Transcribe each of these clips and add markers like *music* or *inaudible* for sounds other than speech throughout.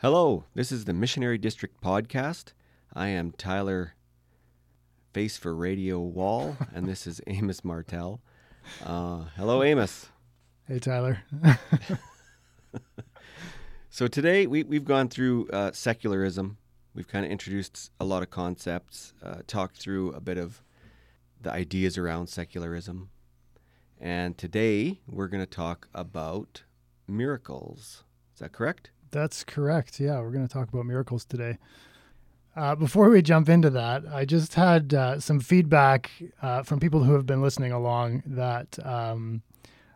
Hello, this is the Missionary District Podcast. I am Tyler Face for Radio Wall, *laughs* and this is Amos Martell. Uh, hello, Amos. Hey, Tyler. *laughs* So today we, we've gone through uh, secularism. We've kind of introduced a lot of concepts, uh, talked through a bit of the ideas around secularism. And today we're going to talk about miracles. Is that correct? That's correct. Yeah, we're going to talk about miracles today. Uh, before we jump into that, I just had uh, some feedback uh, from people who have been listening along that um,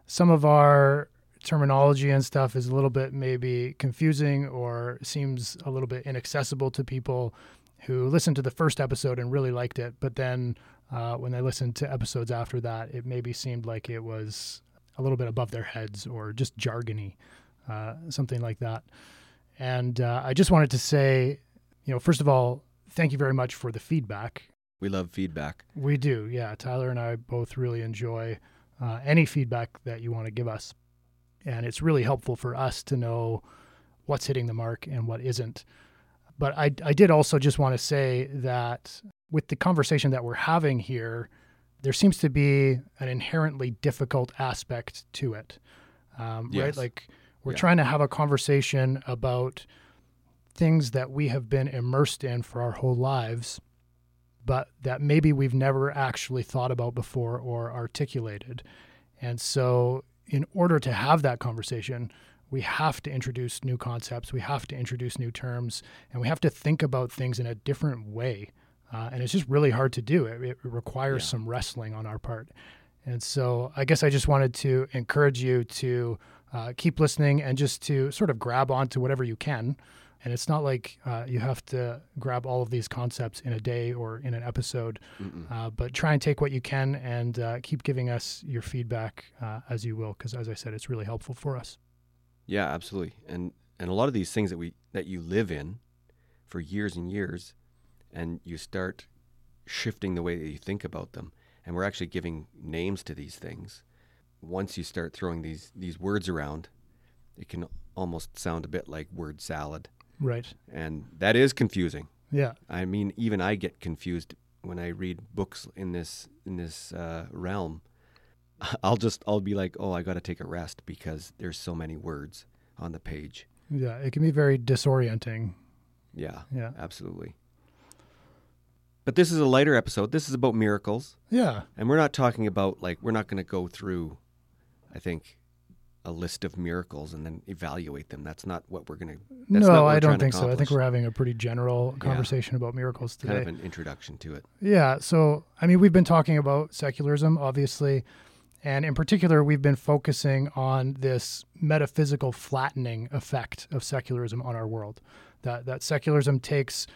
some of our terminology and stuff is a little bit maybe confusing or seems a little bit inaccessible to people who listened to the first episode and really liked it. But then uh, when they listened to episodes after that, it maybe seemed like it was a little bit above their heads or just jargony, uh, something like that. And uh, I just wanted to say, you know, first of all, thank you very much for the feedback. We love feedback. We do, yeah. Tyler and I both really enjoy uh, any feedback that you want to give us and it's really helpful for us to know what's hitting the mark and what isn't. But I, I did also just want to say that with the conversation that we're having here, there seems to be an inherently difficult aspect to it, um, Yes. right? Like we're Yeah. trying to have a conversation about things that we have been immersed in for our whole lives, but that maybe we've never actually thought about before or articulated. And so, in order to have that conversation, we have to introduce new concepts, we have to introduce new terms, and we have to think about things in a different way. Uh, and it's just really hard to do. It, it requires Yeah. some wrestling on our part. And so, I guess I just wanted to encourage you to uh, keep listening and just to sort of grab onto whatever you can. And it's not like uh, you have to grab all of these concepts in a day or in an episode, uh, but try and take what you can and uh, keep giving us your feedback uh, as you will, because as I said, it's really helpful for us. Yeah, absolutely. And and a lot of these things that we that you live in for years and years, and you start shifting the way that you think about them, and we're actually giving names to these things. Once you start throwing these these words around, it can almost sound a bit like word salad, Right. and that is confusing. Yeah. I mean, even I get confused when I read books in this in this uh, realm. *laughs* I'll just I'll be like, oh, I got to take a rest because there's so many words on the page. Yeah. It can be very disorienting. Yeah, Yeah. absolutely. But this is a lighter episode. This is about miracles, Yeah. and we're not talking about like we're not going to go through. I think a list of miracles and then evaluate them. That's not what we're going to. No, I don't think so. I think we're having a pretty general Yeah. conversation about miracles today. Kind of an introduction to it. Yeah. So, I mean, we've been talking about secularism, obviously. And in particular, we've been focusing on this metaphysical flattening effect of secularism on our world. That, that secularism takes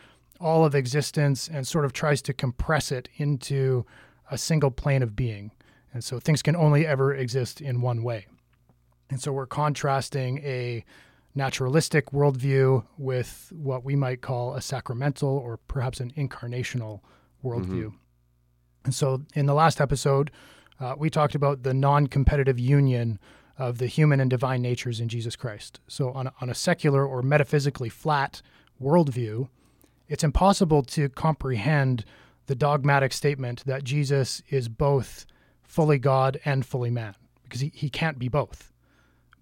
all of existence and sort of tries to compress it into a single plane of being. And so things can only ever exist in one way. And so we're contrasting a naturalistic worldview with what we might call a sacramental or perhaps an incarnational worldview. And so in the last episode, uh, we talked about the non competitive union of the human and divine natures in Jesus Christ. So on a, on a secular or metaphysically flat worldview, it's impossible to comprehend the dogmatic statement that Jesus is both fully God and fully man because he, he can't be both.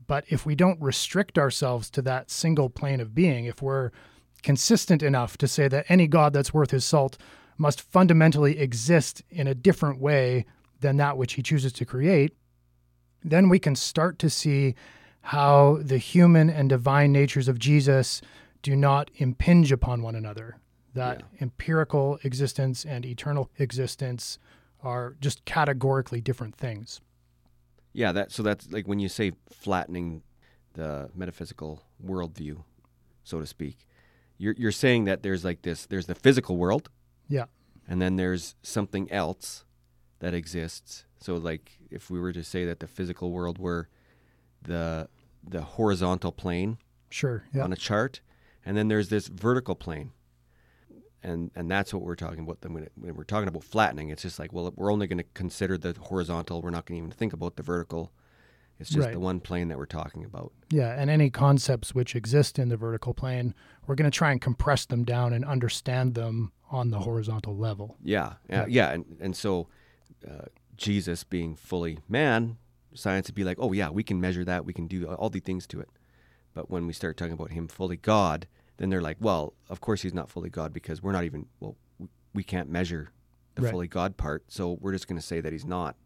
But if we don't restrict ourselves to that single plane of being, if we're consistent enough to say that any God that's worth his salt must fundamentally exist in a different way than that which he chooses to create, then we can start to see how the human and divine natures of Jesus do not impinge upon one another. That Yeah. empirical existence and eternal existence are just categorically different things. Yeah, that so that's like when you say flattening the metaphysical worldview, so to speak. You're you're saying that there's like this there's the physical world, Yeah. and then there's something else that exists. So like if we were to say that the physical world were the the horizontal plane Sure. Yeah. on a chart, and then there's this vertical plane. And and that's what we're talking about. Then when, when we're talking about flattening, it's just like, well, we're only going to consider the horizontal. We're not going to even think about the vertical. It's just Right. the one plane that we're talking about. Yeah, and any concepts which exist in the vertical plane, we're going to try and compress them down and understand them on the horizontal level. Yeah, Yeah. yeah. And and so uh, Jesus being fully man, science would be like, oh yeah, we can measure that, we can do all the things to it. But when we start talking about him fully God, then they're like, well, of course he's not fully God because we're not even well, we, can't measure the Right. fully God part, so we're just going to say that he's not.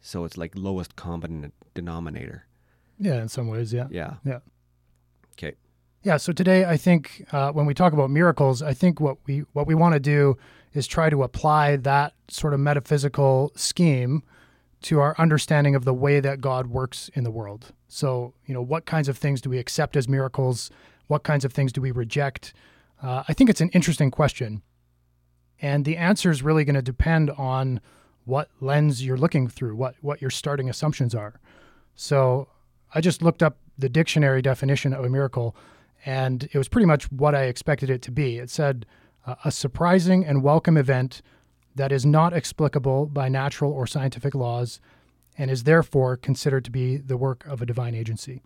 So it's like lowest common denominator. Yeah, in some ways, yeah. Yeah. Yeah. Okay. Yeah, so today I think uh, when we talk about miracles, I think what we what we want to do is try to apply that sort of metaphysical scheme to our understanding of the way that God works in the world. So, you know, what kinds of things do we accept as miracles? What kinds of things do we reject? Uh, I think it's an interesting question. And the answer is really going to depend on what lens you're looking through, what, what your starting assumptions are. So I just looked up the dictionary definition of a miracle, and it was pretty much what I expected it to be. It said uh, a surprising and welcome event that is not explicable by natural or scientific laws and is therefore considered to be the work of a divine agency.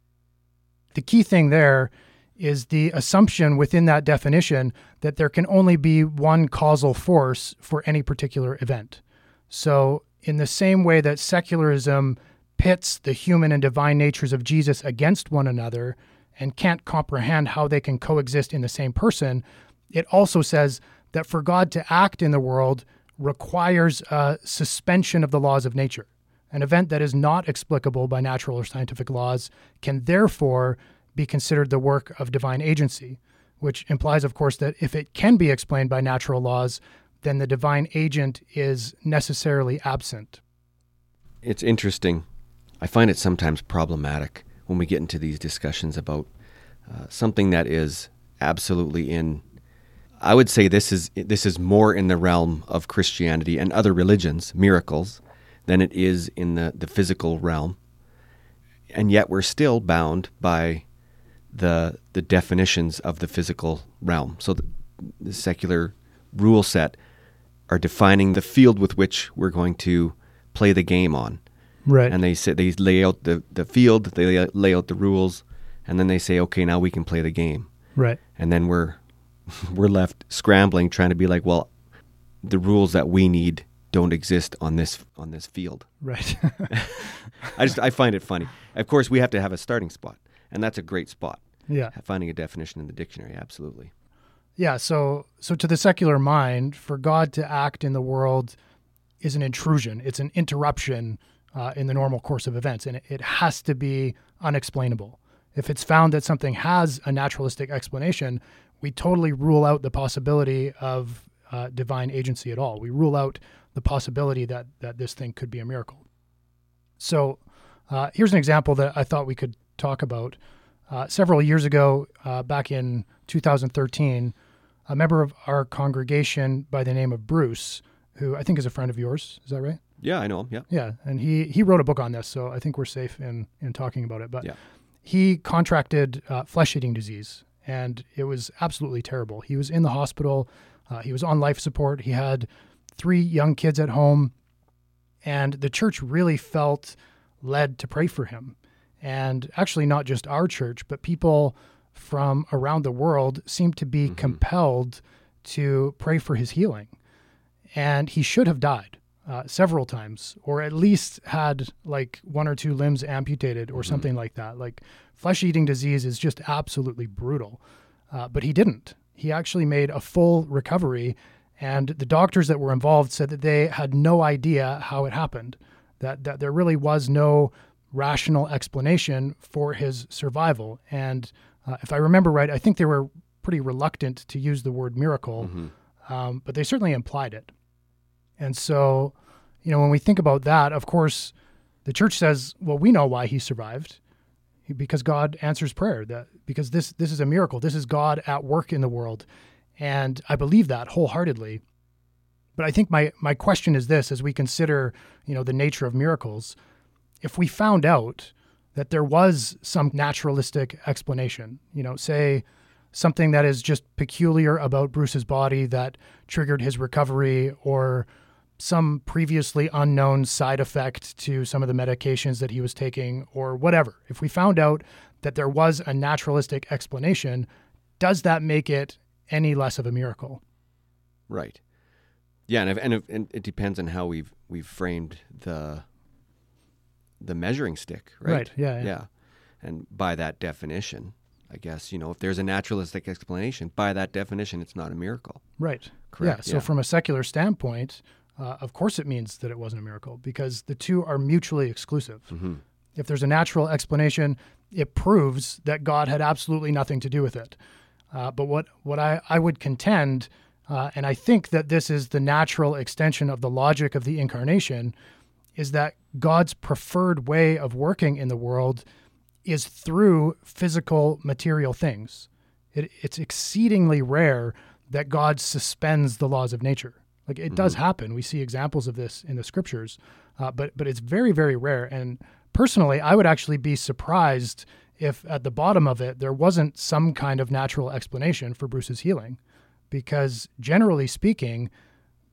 The key thing there is the assumption within that definition that there can only be one causal force for any particular event. So, in the same way that secularism pits the human and divine natures of Jesus against one another and can't comprehend how they can coexist in the same person, it also says that for God to act in the world requires a suspension of the laws of nature. An event that is not explicable by natural or scientific laws can therefore be considered the work of divine agency, which implies, of course, that if it can be explained by natural laws, then the divine agent is necessarily absent. It's interesting. I find it sometimes problematic when we get into these discussions about uh, something that is absolutely in. I would say this is this is more in the realm of Christianity and other religions, miracles, than it is in the, the physical realm. And yet we're still bound by the the definitions of the physical realm. So the, the secular rule set are defining the field with which we're going to play the game on Right. and they say they lay out the, the field, they lay, lay out the rules, and then they say, okay, now we can play the game. right. And then we're *laughs* we're left scrambling, trying to be like, well, the rules that we need don't exist on this on this field. Right. *laughs* I just I find it funny. Of course, we have to have a starting spot, and that's a great spot. Yeah. Finding a definition in the dictionary, absolutely. Yeah, so so to the secular mind, for God to act in the world is an intrusion. It's an interruption uh, in the normal course of events, and it, it has to be unexplainable. If it's found that something has a naturalistic explanation, we totally rule out the possibility of uh, divine agency at all. We rule out the possibility that that this thing could be a miracle. So uh, here's an example that I thought we could talk about. Uh, several years ago, uh, back in 2013, a member of our congregation by the name of Bruce, who I think is a friend of yours, is that right? Yeah, I know him. Yeah, Yeah, and he he wrote a book on this, so I think we're safe in in talking about it. But Yeah. he contracted uh, flesh eating disease, and it was absolutely terrible. He was in the hospital. Uh, he was on life support. He had three young kids at home, and the church really felt led to pray for him. And actually, not just our church, but people from around the world seem to be compelled to pray for his healing. And he should have died uh, several times, or at least had like one or two limbs amputated or something like that. Like flesh eating disease is just absolutely brutal. Uh, but he didn't. He actually made a full recovery. And the doctors that were involved said that they had no idea how it happened, that, that there really was no rational explanation for his survival. And uh, if I remember right, I think they were pretty reluctant to use the word miracle, um, but they certainly implied it. And so, you know, when we think about that, of course, the church says, well, we know why he survived because God answers prayer that because this this is a miracle. This is God at work in the world. And I believe that wholeheartedly. But I think my my question is this as we consider, you know, the nature of miracles, if we found out that there was some naturalistic explanation, you know, say something that is just peculiar about Bruce's body that triggered his recovery or some previously unknown side effect to some of the medications that he was taking or whatever, if we found out that there was a naturalistic explanation, does that make it any less of a miracle? Right. Yeah, and, if, and, if, and it depends on how we've we've framed the the measuring stick, right? Right, yeah, yeah. yeah. And by that definition, I guess, you know, if there's a naturalistic explanation, by that definition, it's not a miracle. Right. Correct, Yeah. So yeah. from a secular standpoint, uh, of course it means that it wasn't a miracle because the two are mutually exclusive. Mm-hmm. If there's a natural explanation, it proves that God had absolutely nothing to do with it. Uh, but what, what I, I would contend, uh, and I think that this is the natural extension of the logic of the incarnation, is that God's preferred way of working in the world is through physical material things. It, it's exceedingly rare that God suspends the laws of nature. Like it does happen. We see examples of this in the scriptures, uh, but but it's very very rare. And personally, I would actually be surprised if at the bottom of it there wasn't some kind of natural explanation for Bruce's healing, because generally speaking,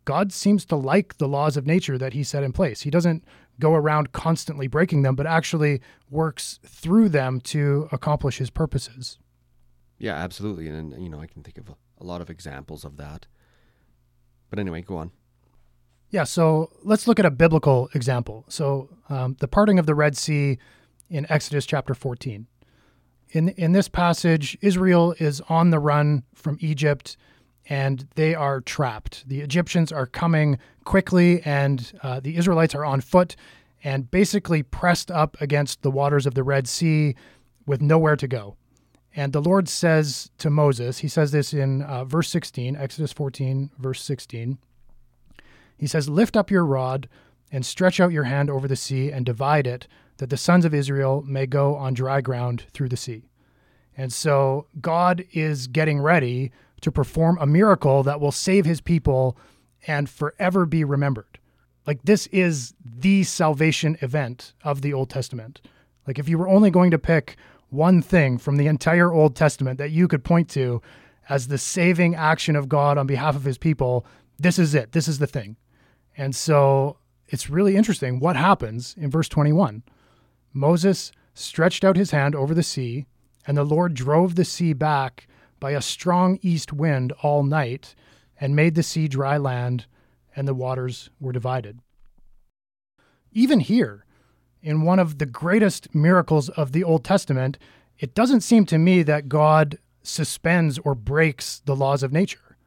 God seems to like the laws of nature that He set in place. He doesn't go around constantly breaking them, but actually works through them to accomplish His purposes. Yeah, absolutely. And, you know, I can think of a, lot of examples of that. But anyway, go on. Yeah, so let's look at a biblical example. So, um, the parting of the Red Sea in Exodus chapter 14. In, in this passage, Israel is on the run from Egypt and they are trapped. The Egyptians are coming quickly, and uh, the Israelites are on foot and basically pressed up against the waters of the Red Sea with nowhere to go. And the Lord says to Moses, he says this in uh, verse 16, Exodus 14, verse 16. He says, Lift up your rod and stretch out your hand over the sea and divide it, that the sons of Israel may go on dry ground through the sea. And so God is getting ready to perform a miracle that will save his people and forever be remembered. Like, this is the salvation event of the Old Testament. Like, if you were only going to pick one thing from the entire Old Testament that you could point to as the saving action of God on behalf of his people, this is it. This is the thing. And so it's really interesting what happens in verse 21. Moses stretched out his hand over the sea, and the Lord drove the sea back by a strong east wind all night and made the sea dry land, and the waters were divided. Even here, in one of the greatest miracles of the Old Testament, it doesn't seem to me that God suspends or breaks the laws of nature.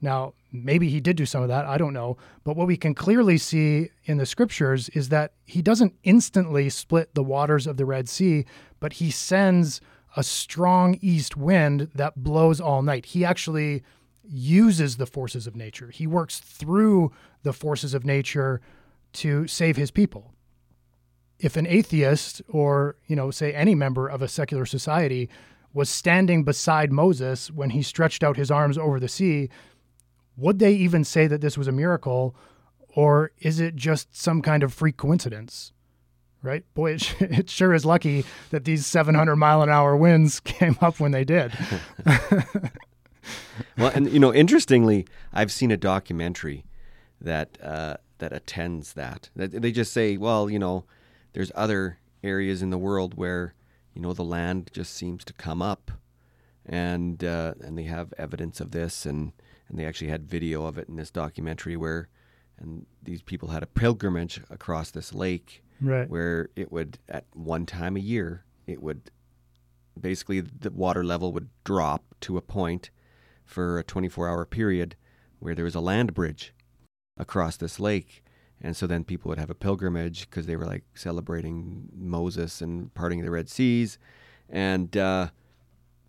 Now, maybe he did do some of that, I don't know. But what we can clearly see in the scriptures is that he doesn't instantly split the waters of the Red Sea, but he sends a strong east wind that blows all night. He actually uses the forces of nature, he works through the forces of nature to save his people. If an atheist or, you know, say any member of a secular society was standing beside Moses when he stretched out his arms over the sea, would they even say that this was a miracle or is it just some kind of freak coincidence? Right? Boy, it, *laughs* it sure is lucky that these 700 mile an hour winds *laughs* came up when they did. *laughs* well, and you know, interestingly, I've seen a documentary that uh, that attends that. They just say, well, you know, there's other areas in the world where you know the land just seems to come up, and uh, and they have evidence of this, and and they actually had video of it in this documentary where, and these people had a pilgrimage across this lake, right? Where it would at one time a year it would basically the water level would drop to a point for a 24 hour period where there was a land bridge across this lake. And so then people would have a pilgrimage because they were like celebrating Moses and parting of the Red Seas. And uh,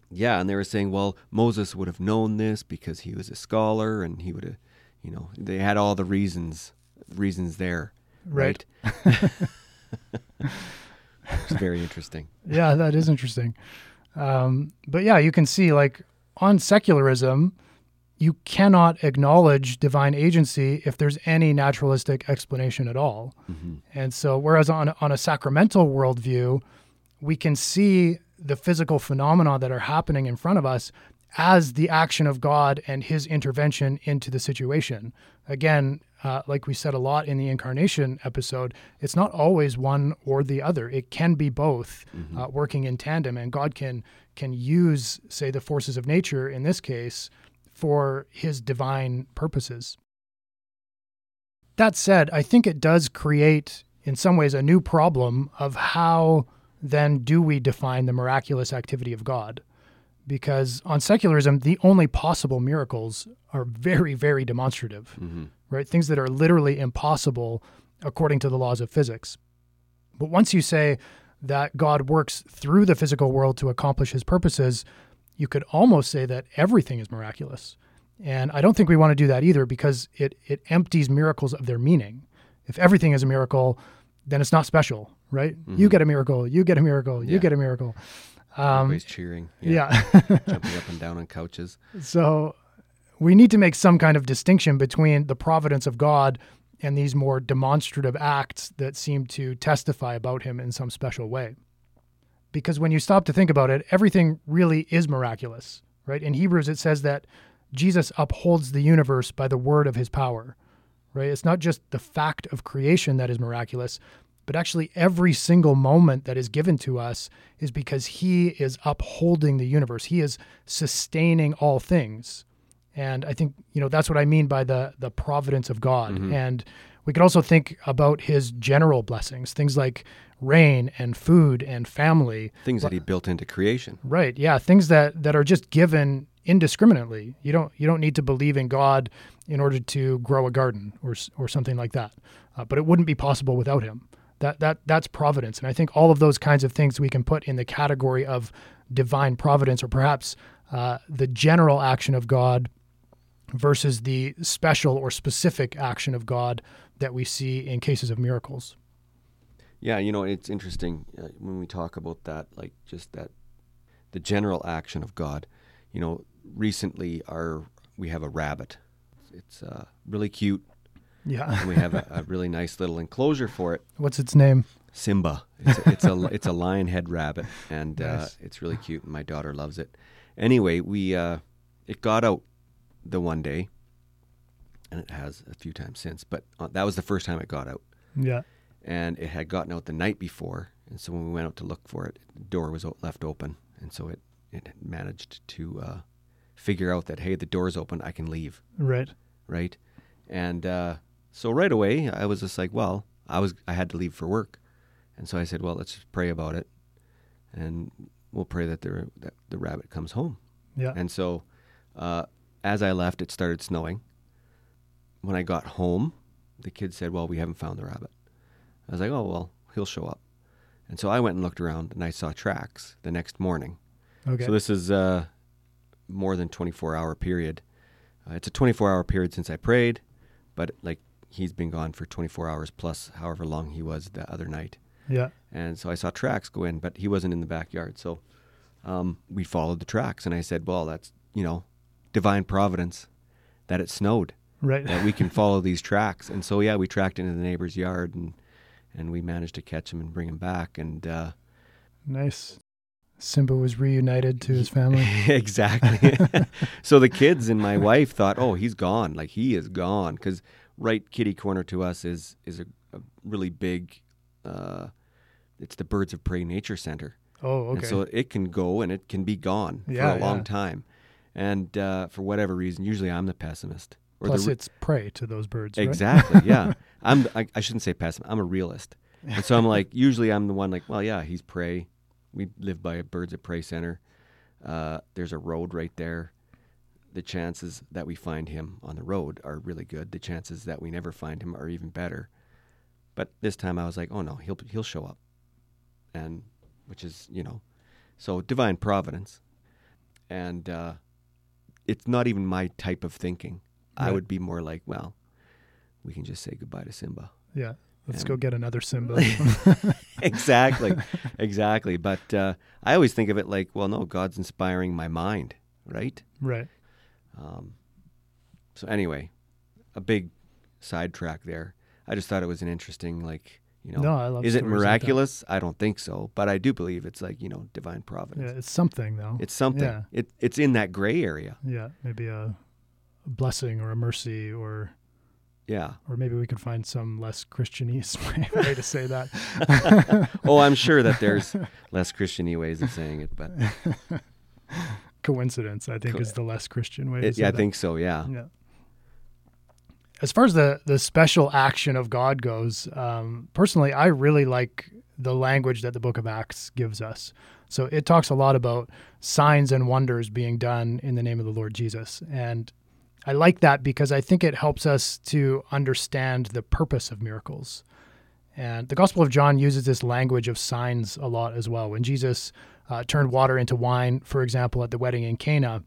yeah, and they were saying, well, Moses would have known this because he was a scholar and he would have, you know, they had all the reasons reasons there. Right. right? *laughs* it's very interesting. *laughs* Yeah, that is interesting. Um, but yeah, you can see like on secularism, you cannot acknowledge divine agency if there's any naturalistic explanation at all. Mm-hmm. And so, whereas on, on a sacramental worldview, we can see the physical phenomena that are happening in front of us as the action of God and his intervention into the situation. Again, uh, like we said a lot in the incarnation episode, it's not always one or the other. It can be both Mhm. uh, working in tandem, and God can can use, say, the forces of nature in this case for His divine purposes. That said, I think it does create, in some ways, a new problem of how then do we define the miraculous activity of God? Because on secularism, the only possible miracles are very, very demonstrative, Mhm. Right? Things that are literally impossible according to the laws of physics. But once you say that God works through the physical world to accomplish his purposes, you could almost say that everything is miraculous. And I don't think we want to do that either because it, it empties miracles of their meaning. If everything is a miracle, then it's not special, right? You Mhm. get a miracle, you get a miracle, you get a miracle. Um, Everybody's cheering. yeah. Jumping up and down on couches. *laughs* So we need to make some kind of distinction between the providence of God and these more demonstrative acts that seem to testify about him in some special way. Because when you stop to think about it, everything really is miraculous, right? In Hebrews, it says that Jesus upholds the universe by the word of his power, right? It's not just the fact of creation that is miraculous, but actually every single moment that is given to us is because he is upholding the universe. He is sustaining all things. And I think, you know, that's what I mean by the the providence of God. Mhm. And we could also think about his general blessings, things like rain and food and family. Things that he built into creation. Right. Yeah, things that that are just given indiscriminately. You don't you don't need to believe in God in order to grow a garden or or something like that. Uh, but it wouldn't be possible without him. That that that's providence. And I think all of those kinds of things we can put in the category of divine providence or perhaps uh, the general action of God versus the special or specific action of God that we see in cases of miracles. Yeah, you know, it's interesting uh, when we talk about that, like just that, the general action of God. You know, recently our we have a rabbit. It's uh, really cute, Yeah. and we have a, a really nice little enclosure for it. What's its name? Simba. It's a, it's a *laughs* it's a lion head rabbit, and uh, it's really cute. And my daughter loves it. Anyway, we uh, it got out the one day, and it has a few times since. But uh, that was the first time it got out. Yeah. and it had gotten out the night before. And so when we went out to look for it, the door was left open, and so it it managed to uh, figure out that hey, the door's open, I can leave, Right. right? And uh, so right away, I was just like, well, I was I had to leave for work, and so I said, well, let's pray about it, and we'll pray that the that the rabbit comes home. Yeah. And so, uh, as I left, it started snowing. When I got home, the kids said, "Well, we haven't found the rabbit." I was like, "Oh well, he'll show up." And so I went and looked around, and I saw tracks the next morning. Okay. So this is uh, more than 24 hour period. Uh, it's a 24 hour period since I prayed, but like he's been gone for 24 hours plus however long he was the other night. yeah. And so I saw tracks go in, but he wasn't in the backyard. So um, we followed the tracks, and I said, "Well, that's you know, divine providence that it snowed, Right. that we can *laughs* follow these tracks." And so yeah, we tracked into the neighbor's yard, and and we managed to catch him and bring him back. And uh, Nice. Simba was reunited to his *laughs* family. exactly. *laughs* so the kids and my wife thought, "Oh, he's gone. Like he is gone." Because right kitty corner to us is is a, a really big. Uh, it's the Birds of Prey Nature Center. Oh, okay. And so it can go and it can be gone Yeah, for a long yeah. time. And uh, for whatever reason, usually I'm the pessimist. Or Plus, the, it's prey to those birds. right? exactly, yeah. *laughs* I'm. I, I shouldn't say pessimist. I'm a realist. And so I'm like, *laughs* usually I'm the one like, well, yeah, he's prey. We live by a birds of prey center. Uh, there's a road right there. The chances that we find him on the road are really good. The chances that we never find him are even better. But this time I was like, oh no, he'll he'll show up, and which is you know, so divine providence, and uh, it's not even my type of thinking. I would be more like, well, we can just say goodbye to Simba. Yeah. Let's And- go get another Simba. *laughs* *laughs* exactly, exactly. But uh, I always think of it like, well, no, God's inspiring my mind, right? right. Um, so anyway, a big sidetrack there. I just thought it was an interesting, like, you know, No, I love is it stories like miraculous? I don't think so, but I do believe it's like you know, divine providence. Yeah, it's something though. It's something. Yeah. It it's in that gray area. yeah, maybe a, a blessing or a mercy or Yeah. Or maybe we could find some less Christianese *laughs* way to say that. *laughs* oh, I'm sure that there's *laughs* less Christiany ways of saying it, but coincidence, I think, Co- is the less Christian way. It, yeah, I that. think so. Yeah. Yeah. As far as the the special action of God goes, um, personally, I really like the language that the Book of Acts gives us. So it talks a lot about signs and wonders being done in the name of the Lord Jesus, and I like that because I think it helps us to understand the purpose of miracles. And the Gospel of John uses this language of signs a lot as well. When Jesus uh, turned water into wine, for example, at the wedding in Cana,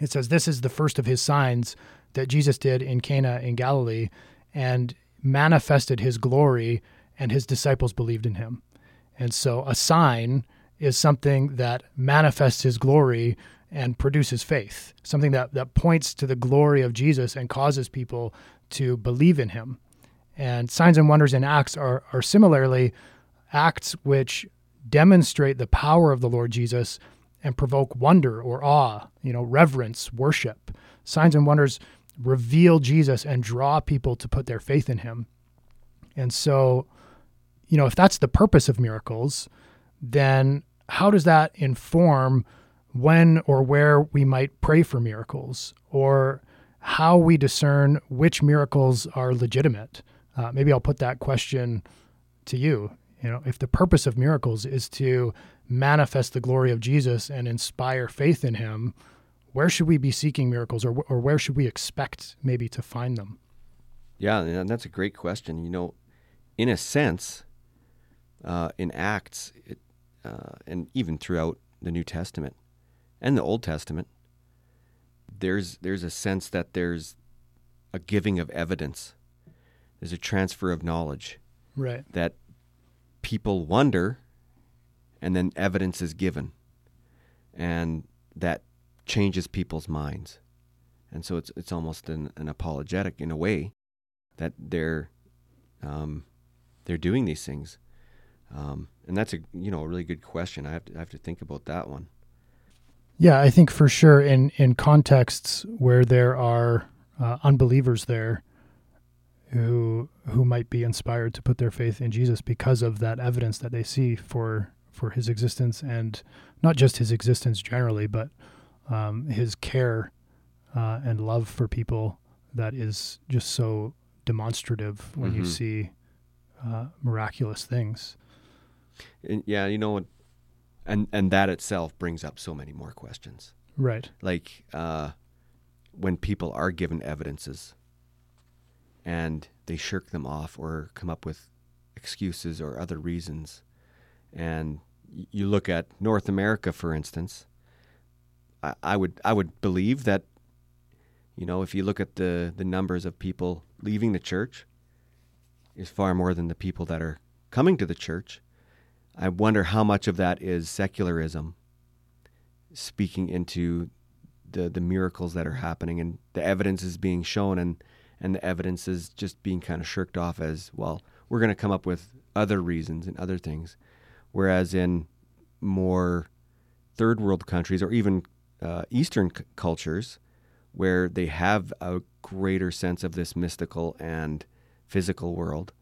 it says this is the first of his signs that Jesus did in Cana in Galilee and manifested his glory, and his disciples believed in him. And so a sign is something that manifests his glory and produces faith, something that, that points to the glory of Jesus and causes people to believe in him. And signs and wonders and acts are, are similarly acts which demonstrate the power of the Lord Jesus and provoke wonder or awe, you know, reverence, worship. Signs and wonders reveal Jesus and draw people to put their faith in him. And so, you know, if that's the purpose of miracles, then how does that inform when or where we might pray for miracles or how we discern which miracles are legitimate? Uh, maybe I'll put that question to you. You know, if the purpose of miracles is to manifest the glory of Jesus and inspire faith in him, where should we be seeking miracles or, or where should we expect maybe to find them? Yeah, and that's a great question. You know, in a sense, uh, in Acts, it, uh, and even throughout the New Testament and the Old Testament, there's there's a sense that there's a giving of evidence. There's a transfer of knowledge. Right. That people wonder, and then evidence is given, and that changes people's minds. And so it's it's almost an, an apologetic in a way that they're um, they're doing these things. Um, and that's a you know a really good question. I have to I have to think about that one. Yeah, I think for sure in in contexts where there are uh, unbelievers there who who might be inspired to put their faith in Jesus because of that evidence that they see for for his existence and not just his existence generally, but um, his care uh, and love for people that is just so demonstrative when mm-hmm. you see uh, miraculous things. And yeah, you know, and and that itself brings up so many more questions. Right. Like uh, when people are given evidences and they shirk them off or come up with excuses or other reasons, and you look at North America, for instance, I, I would I would believe that you know if you look at the the numbers of people leaving the church is far more than the people that are coming to the church. I wonder how much of that is secularism speaking into the the miracles that are happening and the evidence is being shown and and the evidence is just being kind of shirked off as well we're going to come up with other reasons and other things whereas in more third world countries or even uh, Eastern c- cultures where they have a greater sense of this mystical and physical world.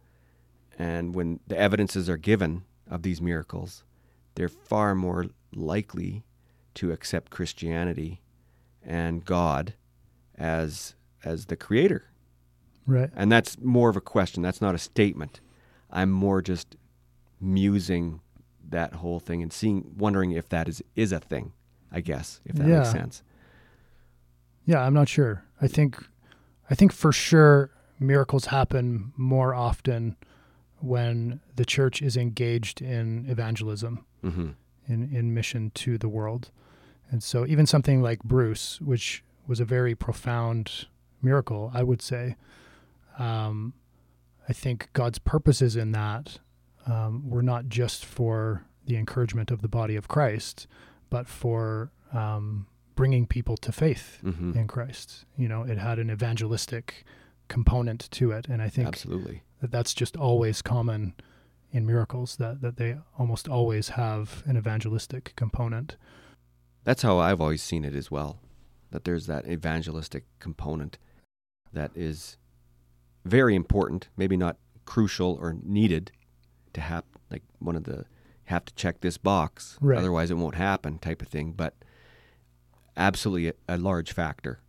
And when the evidences are given of these miracles, they're far more likely to accept Christianity and God as as the creator. Right. And that's more of a question. That's not a statement. I'm more just musing that whole thing and seeing wondering if that is is a thing. I guess, if that yeah. makes sense. Yeah, I'm not sure. I think I think for sure miracles happen more often when the church is engaged in evangelism, mm-hmm. in, in mission to the world. And so even something like Bruce, which was a very profound miracle, I would say, um, I think God's purposes in that um, were not just for the encouragement of the body of Christ, but for um, bringing people to faith mm-hmm. in Christ. You know, it had an evangelistic component to it, and I think absolutely that that's just always common in miracles that that they almost always have an evangelistic component. That's how I've always seen it as well. That there's that evangelistic component that is very important, maybe not crucial or needed to have like one of the have to check this box, Right. otherwise it won't happen type of thing. But absolutely a, a large factor.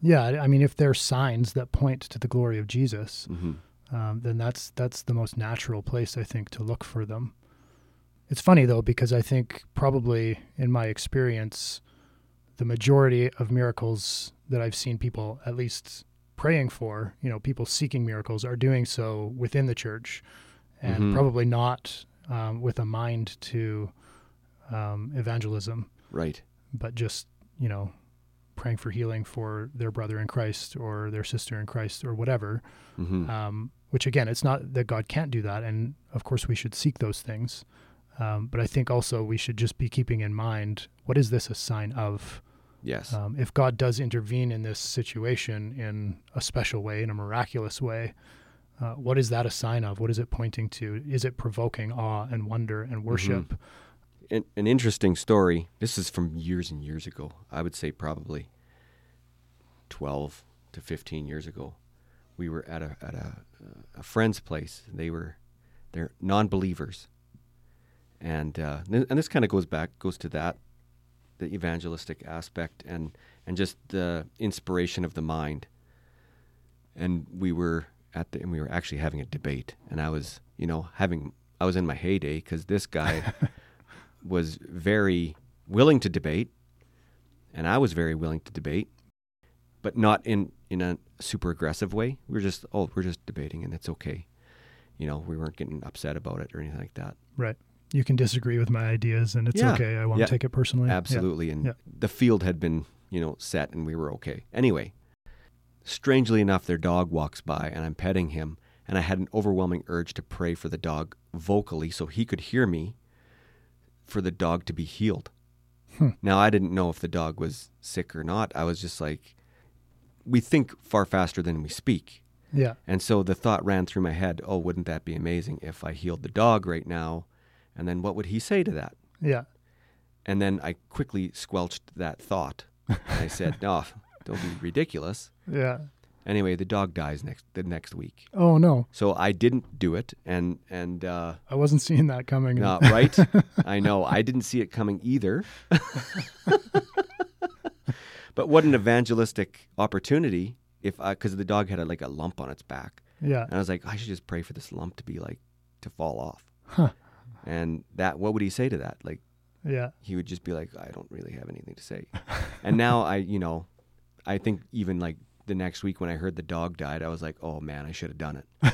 Yeah, I mean, if there's signs that point to the glory of Jesus, hmm um, then that's that's the most natural place I think to look for them. It's funny though because I think probably in my experience, the majority of miracles that I've seen people at least praying for, you know, people seeking miracles, are doing so within the church, and Mhm. probably not um, with a mind to um, evangelism, Right. but just you know praying for healing for their brother in Christ or their sister in Christ or whatever. hmm Um, which again, it's not that God can't do that, and of course we should seek those things. Um, but I think also we should just be keeping in mind what is this a sign of? yes. Um, if God does intervene in this situation in a special way, in a miraculous way, uh, what is that a sign of? What is it pointing to? Is it provoking awe and wonder and worship? an, an interesting story. This is from years and years ago. I would say probably twelve to fifteen years ago. We were at a at a, a friend's place. They were they're non-believers, and uh, and this kind of goes back goes to that the evangelistic aspect and and just the inspiration of the mind. And we were at the and we were actually having a debate, and I was you know having I was in my heyday because this guy *laughs* was very willing to debate, and I was very willing to debate, but not in in a super aggressive way. We were just oh we're just debating and it's okay, you know we weren't getting upset about it or anything like that. Right. You can disagree with my ideas, and it's Yeah. okay. I won't Yeah. take it personally. Yeah. Absolutely, and Yeah. the field had been you know set and we were okay. Anyway, strangely enough, their dog walks by and I'm petting him, and I had an overwhelming urge to pray for the dog vocally so he could hear me, for the dog to be healed. Hmm. Now I didn't know if the dog was sick or not. I was just like, we think far faster than we speak. Yeah. And so the thought ran through my head, oh, wouldn't that be amazing if I healed the dog right now? And then what would he say to that? Yeah. And then I quickly squelched that thought. I said, *laughs* no, don't be ridiculous. Yeah. Anyway, the dog dies next the next week. Oh no, So I didn't do it and and uh I wasn't seeing that coming. not *laughs* right. I know. I didn't see it coming either. *laughs* but what an evangelistic opportunity if I cuz the dog had a, like a lump on its back. yeah. And I was like, I should just pray for this lump to be like to fall off. Huh. And that what would he say to that? Like Yeah. he would just be like, I don't really have anything to say. and now I, you know, I think even like the next week when I heard the dog died, I was like, oh man, I should have done it.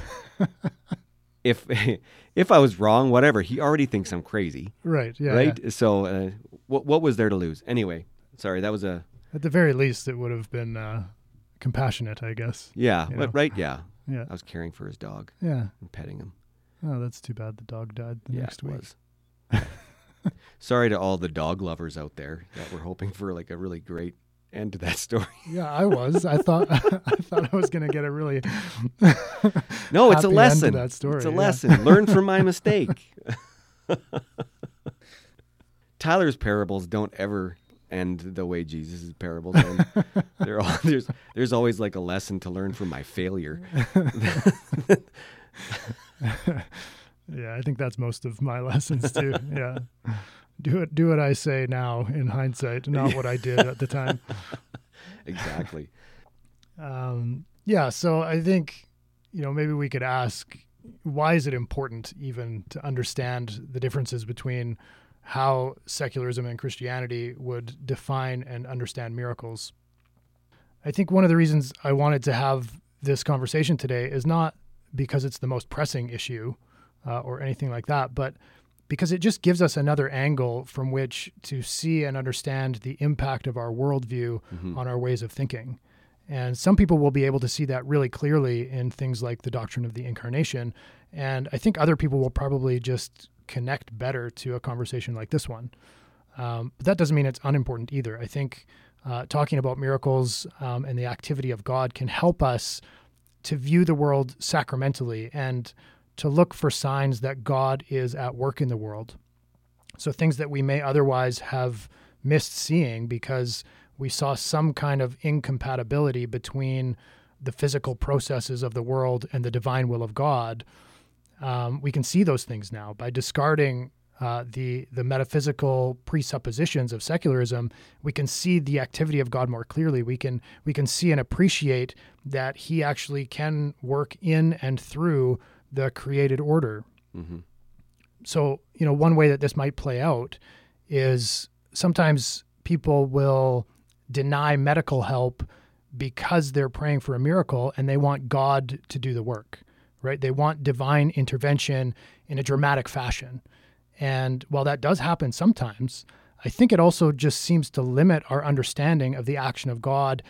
*laughs* if *laughs* if I was wrong, whatever. He already thinks I'm crazy, Right. Yeah. right? yeah. So uh, what what was there to lose? Anyway, sorry, that was a At the very least, it would have been uh, compassionate, I guess. yeah, You but know. right, yeah. Yeah. I was caring for his dog Yeah. and petting him. Oh, that's too bad. The dog died the yeah, next it week. was. *laughs* sorry to all the dog lovers out there that were hoping for like a really great end to that *laughs* story. Yeah, I was. I thought. *laughs* I thought I was going to get a really. *laughs* No, it's a lesson. that story, it's a yeah. lesson. Learn from my mistake. Tyler's parables don't ever end the way Jesus' parables end. They're all, there's there's always like a lesson to learn from my failure. Yeah, I think that's most of my lessons too. Yeah. Do it. Do what I say now in hindsight, not what I did at the *laughs* time. exactly. Um, yeah, so I think, you know, maybe we could ask why is it important even to understand the differences between how secularism and Christianity would define and understand miracles? I think one of the reasons I wanted to have this conversation today is not because it's the most pressing issue uh, or anything like that, but because it just gives us another angle from which to see and understand the impact of our worldview Mhm. on our ways of thinking. And some people will be able to see that really clearly in things like the doctrine of the incarnation. And I think other people will probably just connect better to a conversation like this one. Um, but that doesn't mean it's unimportant either. I think uh, talking about miracles um, and the activity of God can help us to view the world sacramentally and to look for signs that God is at work in the world. So things that we may otherwise have missed seeing because we saw some kind of incompatibility between the physical processes of the world and the divine will of God, um, we can see those things now by discarding uh, the the metaphysical presuppositions of secularism. We can see the activity of God more clearly. We can we can see and appreciate that He actually can work in and through the created order. Mm-hmm. So you know, one way that this might play out is sometimes people will deny medical help because they're praying for a miracle and they want God to do the work, right? They want divine intervention in a dramatic fashion. And while that does happen sometimes, I think it also just seems to limit our understanding of the action of God.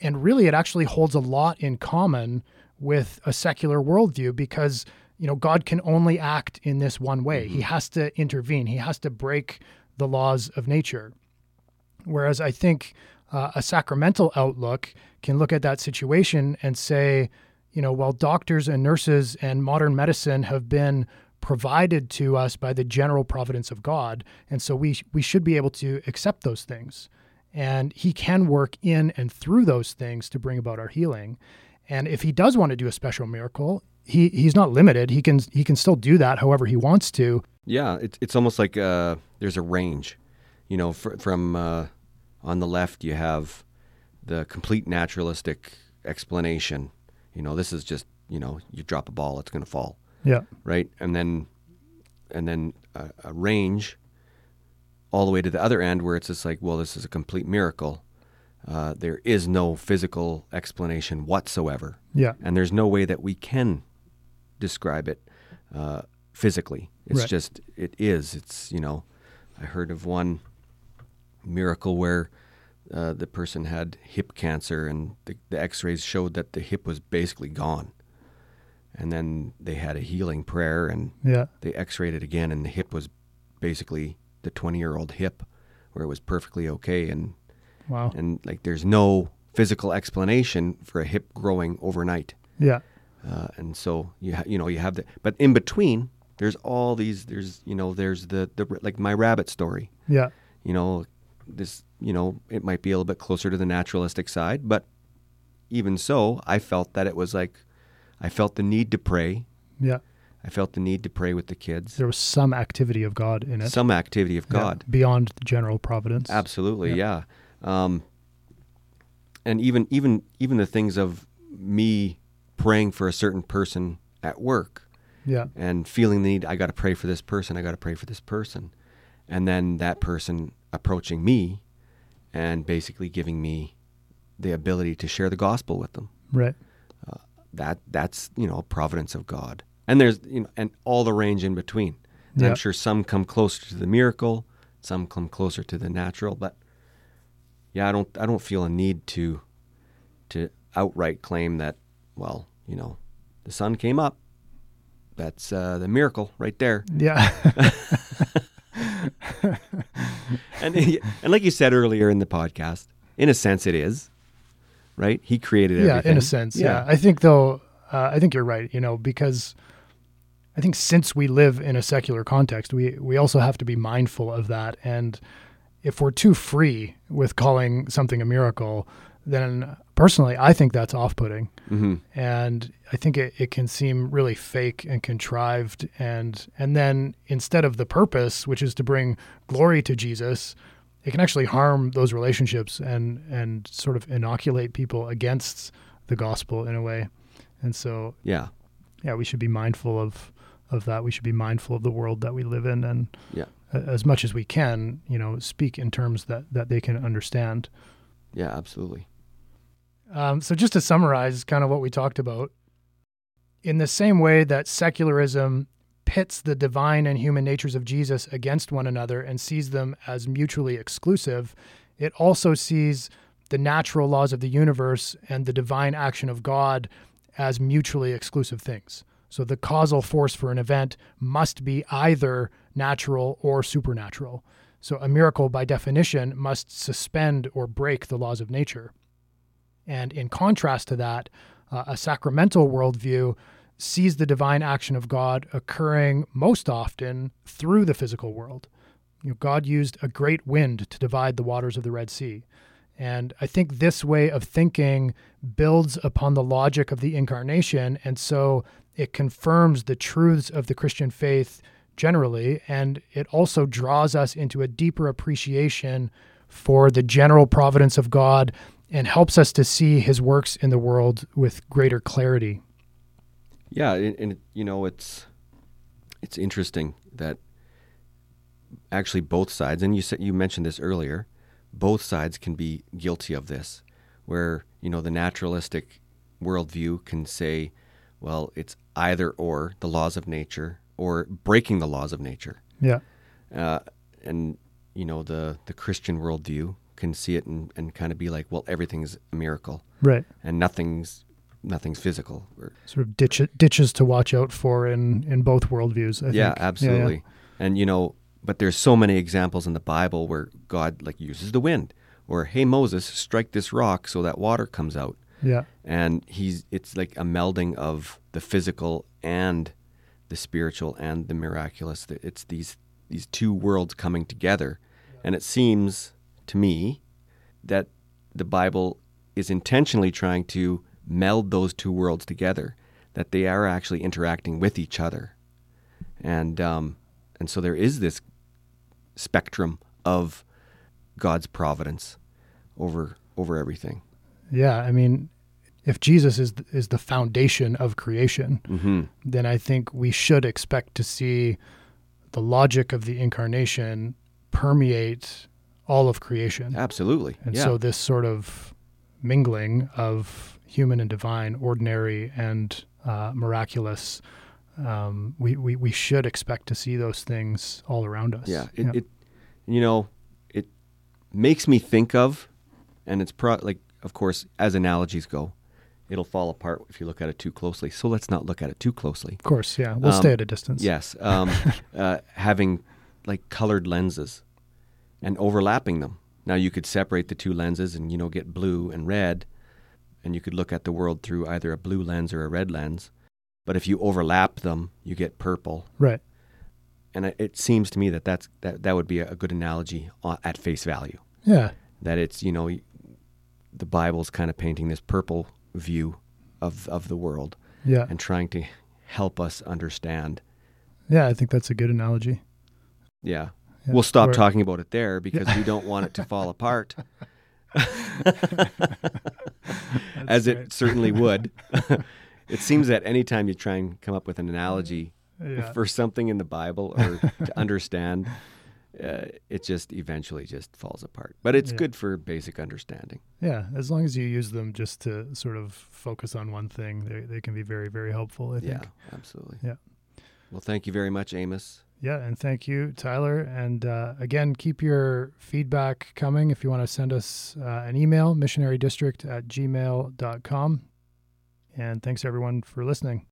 And really, it actually holds a lot in common with a secular worldview because, you know, God can only act in this one way. He has to intervene, He has to break the laws of nature. Whereas I think uh, a sacramental outlook can look at that situation and say, you know, while doctors and nurses and modern medicine have been provided to us by the general providence of God. And so we we should be able to accept those things. And he can work in and through those things to bring about our healing. And if he does want to do a special miracle, he he's not limited. He can he can still do that however he wants to. Yeah, it's it's almost like uh, there's a range. You know, fr- from uh, on the left you have the complete naturalistic explanation. You know, this is just you know you drop a ball, it's going to fall Yeah. right? And then and then a, a range all the way to the other end where it's just like, well, this is a complete miracle. Uh, there is no physical explanation whatsoever, Yeah. and there's no way that we can describe it uh, physically. It's Right. just it is. It's you know, I heard of one miracle where. Uh, the person had hip cancer, and the, the X-rays showed that the hip was basically gone. And then they had a healing prayer, and Yeah. they x-rayed it again and the hip was basically the 20 year old hip where it was perfectly okay and Wow. and like there's no physical explanation for a hip growing overnight Yeah. uh, and so you ha- you know you have the but in between there's all these there's you know there's the the like my rabbit story Yeah. you know this you know it might be a little bit closer to the naturalistic side but even so i felt that it was like i felt the need to pray Yeah. i felt the need to pray with the kids There was some activity of God in it. some activity of Yeah. god Beyond the general providence. Absolutely, yeah. Um, and even even even the things of me praying for a certain person at work Yeah. and feeling the need. I got to pray for this person. I got to pray for this person, and then that person approaching me and basically giving me the ability to share the gospel with them. Right. That that's you know providence of God. And there's you know and all the range in between. And Yeah. I'm sure some come closer to the miracle, some come closer to the natural, but yeah, I don't I don't feel a need to to outright claim that well, you know, the sun came up. That's uh, the miracle right there. Yeah. *laughs* And *laughs* and like you said earlier in the podcast, in a sense it is. Right? He created everything. yeah. In a sense. Yeah. I think though, uh, I think you're right. You know, because I think since we live in a secular context, we we also have to be mindful of that. And if we're too free with calling something a miracle, then personally, I think that's off-putting. hmm and I think it, it can seem really fake and contrived and and then instead of the purpose which is to bring glory to Jesus it can actually harm those relationships and and sort of inoculate people against the gospel in a way and so Yeah. yeah we should be mindful of of that we should be mindful of the world that we live in and Yeah. As much as we can you know speak in terms that that they can understand Yeah, absolutely. Um, so, just to summarize kind of what we talked about, in the same way that secularism pits the divine and human natures of Jesus against one another and sees them as mutually exclusive, it also sees the natural laws of the universe and the divine action of God as mutually exclusive things. So, the causal force for an event must be either natural or supernatural. So, a miracle, by definition, must suspend or break the laws of nature. And in contrast to that, uh, a sacramental worldview sees the divine action of God occurring most often through the physical world. You know, God used a great wind to divide the waters of the Red Sea. And I think this way of thinking builds upon the logic of the incarnation. And so it confirms the truths of the Christian faith generally. And it also draws us into a deeper appreciation for the general providence of God and helps us to see his works in the world with greater clarity. Yeah, and, you know it's it's interesting that actually both sides, and you said you mentioned this earlier, both sides can be guilty of this, where you know the naturalistic worldview can say, well, it's either or the laws of nature or breaking the laws of nature. Yeah. Uh, and you know the the Christian worldview can see it and, and kind of be like, well, everything's a miracle, Right. and nothing's nothing's physical. Or, Sort of ditch, ditches to watch out for in, in both worldviews. I yeah, think. absolutely. And you know, but there's so many examples in the Bible where God like uses the wind, or hey Moses, strike this rock so that water comes out. Yeah. And he's it's like a melding of the physical and the spiritual and the miraculous. It's these these two worlds coming together. And it seems to me that the Bible is intentionally trying to meld those two worlds together, that they are actually interacting with each other. And um, and so there is this spectrum of God's providence over over everything. Yeah. I mean, if Jesus is is the foundation of creation, Mm-hmm. then I think we should expect to see the logic of the incarnation permeate all of creation. Absolutely. And yeah. so this sort of mingling of human and divine, ordinary and uh, miraculous, um, we, we, we should expect to see those things all around us. Yeah, it, it you know, it makes me think of, and it's pro like of course as analogies go, it'll fall apart if you look at it too closely. So let's not look at it too closely. of course, yeah. We'll Um, stay at a distance. Yes, um, *laughs* uh, having like colored lenses and overlapping them. Now you could separate the two lenses and you know get blue and red, and you could look at the world through either a blue lens or a red lens. But if you overlap them, you get purple. Right. And it- it seems to me that that's, that that would be a good analogy uh, at face value. Yeah. That it's you know the Bible's kind of painting this purple view of of the world Yeah. and trying to help us understand. Yeah. I think that's a good analogy. Yeah. Yeah. We'll stop Where- talking about it there because we don't want it to fall apart, *laughs* as it certainly would. *laughs* it seems that anytime you try and come up with an analogy Yeah. for something in the Bible or to understand, uh, it just eventually just falls apart. But it's Yeah. good for basic understanding. Yeah. As long as you use them just to sort of focus on one thing, they, they can be very, very helpful, I think. Yeah, absolutely. Yeah. Well, thank you very much, Amos. Yeah, and thank you, Tyler. And uh, again, keep your feedback coming if you want to send us uh, an email, missionarydistrict at gmail.com. And thanks everyone for listening.